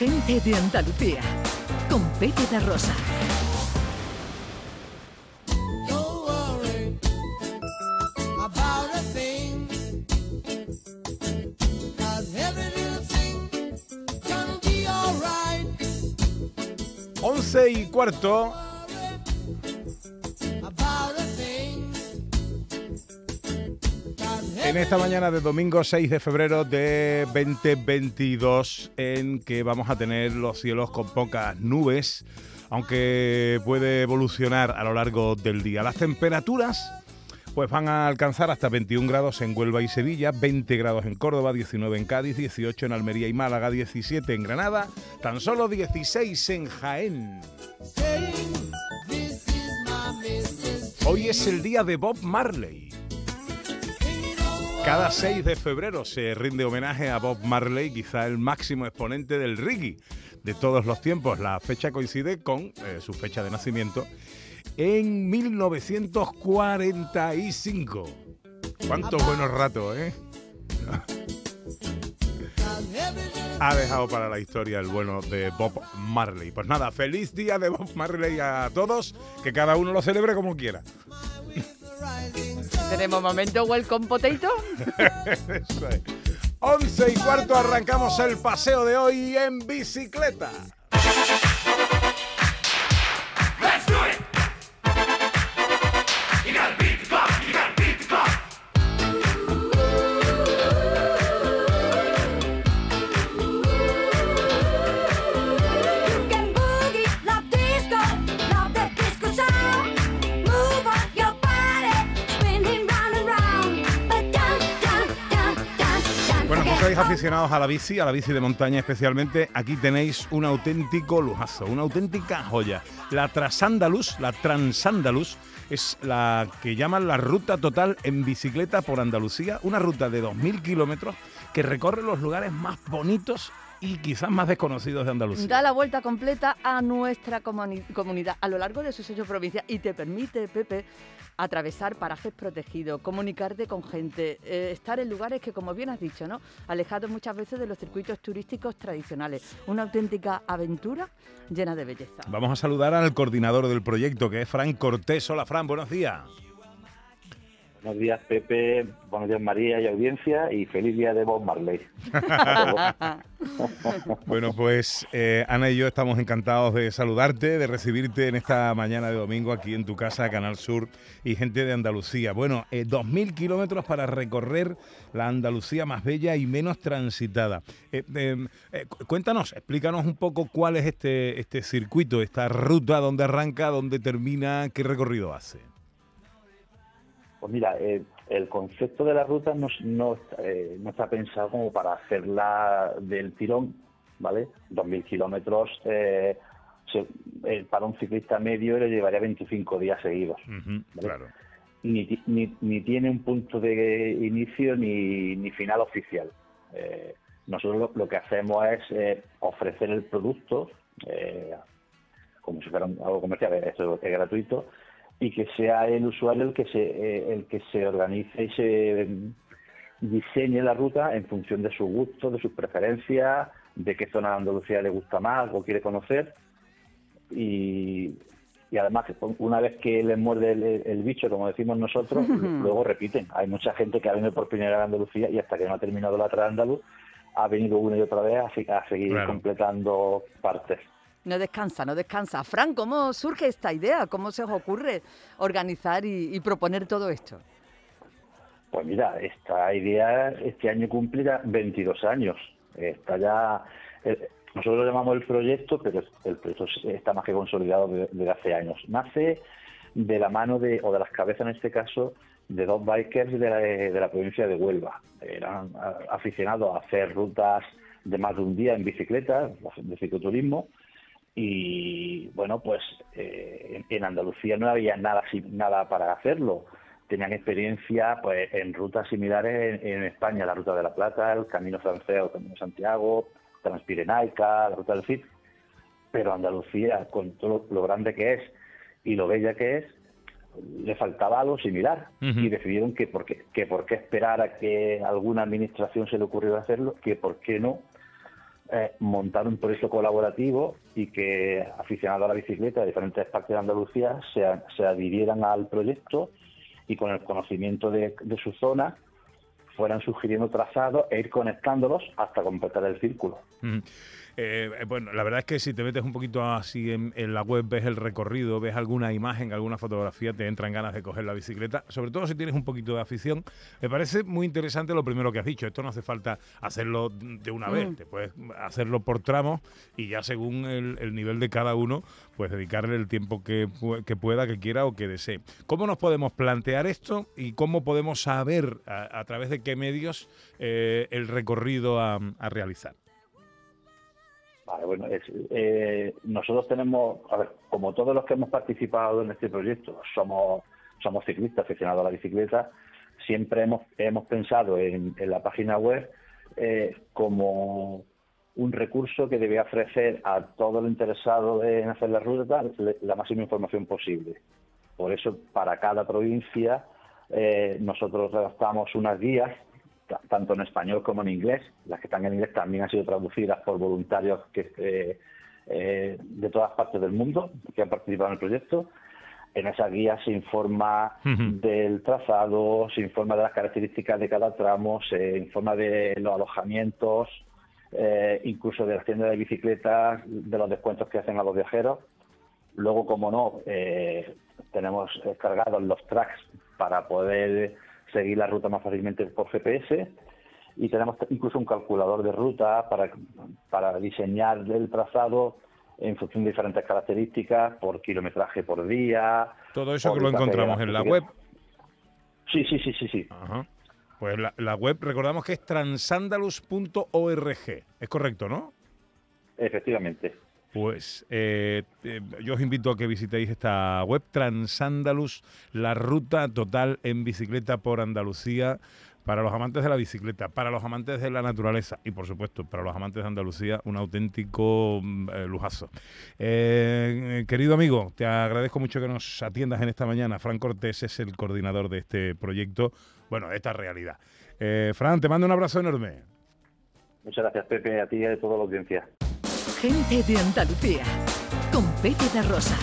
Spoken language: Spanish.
gente de Andalucía, con Pepe de Rosa. Don't worry about En esta mañana de domingo 6 de febrero de 2022, en que vamos a tener los cielos con pocas nubes, aunque puede evolucionar a lo largo del día. Las temperaturas pues van a alcanzar hasta 21 grados en Huelva y Sevilla, 20 grados en Córdoba, 19 en Cádiz, 18 en Almería y Málaga, 17 en Granada, tan solo 16 en Jaén. Hoy es el día de Bob Marley. Cada 6 de febrero se rinde homenaje a Bob Marley, quizá el máximo exponente del reggae de todos los tiempos. La fecha coincide con eh, su fecha de nacimiento en 1945. Cuántos buenos ratos, ¿eh? Ha dejado para la historia el bueno de Bob Marley. Pues nada, feliz día de Bob Marley a todos, que cada uno lo celebre como quiera. Tenemos momento welcome potato. Eso es. 11 y cuarto arrancamos el paseo de hoy en bicicleta. Sois aficionados a la bici, a la bici de montaña especialmente. Aquí tenéis un auténtico lujazo, una auténtica joya. La Transandalus, la Transandalus, es la que llaman la ruta total en bicicleta por Andalucía. Una ruta de 2.000 kilómetros que recorre los lugares más bonitos y quizás más desconocidos de Andalucía. Da la vuelta completa a nuestra comuni- comunidad a lo largo de sus ocho provincias y te permite, Pepe, atravesar parajes protegidos, comunicarte con gente, eh, estar en lugares que, como bien has dicho, ¿no? alejados muchas veces de los circuitos turísticos tradicionales. Una auténtica aventura llena de belleza. Vamos a saludar al coordinador del proyecto, que es Fran Cortés. Hola, Fran, buenos días. Buenos días, Pepe. Buenos días, María y audiencia. Y feliz día de Bob Marley. Bueno, pues eh, Ana y yo estamos encantados de saludarte, de recibirte en esta mañana de domingo aquí en tu casa, Canal Sur y gente de Andalucía. Bueno, eh, 2.000 kilómetros para recorrer la Andalucía más bella y menos transitada. Eh, eh, eh, cu- cuéntanos, explícanos un poco cuál es este, este circuito, esta ruta, dónde arranca, dónde termina, qué recorrido hace. Pues mira, eh, el concepto de la ruta no, no, eh, no está pensado como para hacerla del tirón, ¿vale? 2.000 kilómetros eh, eh, para un ciclista medio le llevaría 25 días seguidos. Ujú, Vale. claro. Ni, ni, ni tiene un punto de inicio ni, ni final oficial. Eh, nosotros lo, lo que hacemos es ofrecer el producto como si fuera un- algo comercial, esto es gratuito, y que sea el usuario el que se eh, el que se organice y se mm, diseñe la ruta en función de su gusto, de sus preferencias, de qué zona de Andalucía le gusta más o quiere conocer. Y, y además, una vez que les muerde el, el bicho, como decimos nosotros, luego repiten. Hay mucha gente que ha venido por primera vez a Andalucía y hasta que no ha terminado la Andaluz ha venido una y otra vez a, se- a seguir Claro. completando partes. No descansa, no descansa. Fran, ¿cómo surge esta idea? ¿Cómo se os ocurre organizar y, proponer todo esto? Pues mira, esta idea este año cumplirá 22 años. Está ya, eh, nosotros lo llamamos el proyecto, pero el proyecto está más que consolidado de- desde hace años. Nace de la mano de, o de las cabezas en este caso, de dos bikers de la, de la provincia de Huelva. Eran aficionados a hacer rutas de más de un día en bicicleta, de cicloturismo, y bueno, pues eh, en- Andalucía no había nada, nada para hacerlo. Tenían experiencia pues en rutas similares en, en España, la Ruta de la Plata, el Camino Francés, el Camino Santiago, Transpirenaica, la Ruta del Cid. Pero Andalucía, con todo lo, grande que es y lo bella que es, le faltaba algo similar. Y decidieron que por, qué, que por qué esperar a que alguna administración se le ocurriera hacerlo, que por qué no eh, montar un proyecto colaborativo y que aficionados a la bicicleta de diferentes partes de Andalucía se, se adhirieran al proyecto y con el conocimiento de su zona fueran sugiriendo trazados e ir conectándolos hasta completar el círculo. Eh, eh, bueno, la verdad es que si te metes un poquito así en, en la web, ves el recorrido, ves alguna imagen, alguna fotografía, te entran ganas de coger la bicicleta, sobre todo si tienes un poquito de afición. Me parece muy interesante lo primero que has dicho. Esto no hace falta hacerlo de una vez, Mm. te puedes hacerlo por tramos y ya según el, el nivel de cada uno, pues dedicarle el tiempo que, pu- que pueda, que quiera o que desee. ¿Cómo nos podemos plantear esto y cómo podemos saber a, a través de qué medios eh, el recorrido a- realizar? Bueno, eh, nosotros tenemos, a ver, como todos los que hemos participado en este proyecto, somos, somos ciclistas aficionados a la bicicleta, siempre hemos, hemos pensado en, la página web eh, como un recurso que debe ofrecer a todo el interesado en hacer la ruta la máxima información posible. Por eso, para cada provincia, eh, nosotros redactamos unas guías, ta- tanto en español como en inglés. Las que están en inglés también han sido traducidas por voluntarios que, eh, eh, de todas partes del mundo que han participado en el proyecto. En esa guía se informa del trazado, se informa de las características de cada tramo, se informa de los alojamientos, eh, incluso de las tiendas de bicicletas, de los descuentos que hacen a los viajeros. Luego, como no, eh, tenemos cargados los tracks para poder seguir la ruta más fácilmente por GPS y tenemos incluso un calculador de ruta para, para diseñar el trazado en función de diferentes características, por kilometraje por día. Todo eso que lo encontramos en la web. Sí, sí, sí, sí, sí. Ajá. Pues la, la web, recordamos que es transandalus.org. Es correcto, ¿no? Efectivamente. Pues eh, eh, yo os invito a que visitéis esta web, Transandalus, la ruta total en bicicleta por Andalucía, para los amantes de la bicicleta, para los amantes de la naturaleza y, por supuesto, para los amantes de Andalucía, un auténtico mm, eh, lujazo. Querido amigo, te agradezco mucho que nos atiendas en esta mañana. Fran Cortés es el coordinador de este proyecto, bueno, de esta realidad. Fran, te mando un abrazo enorme. Muchas gracias, Pepe, a ti y a toda la audiencia. Gente de Andalucía. Con Pepe Rosa.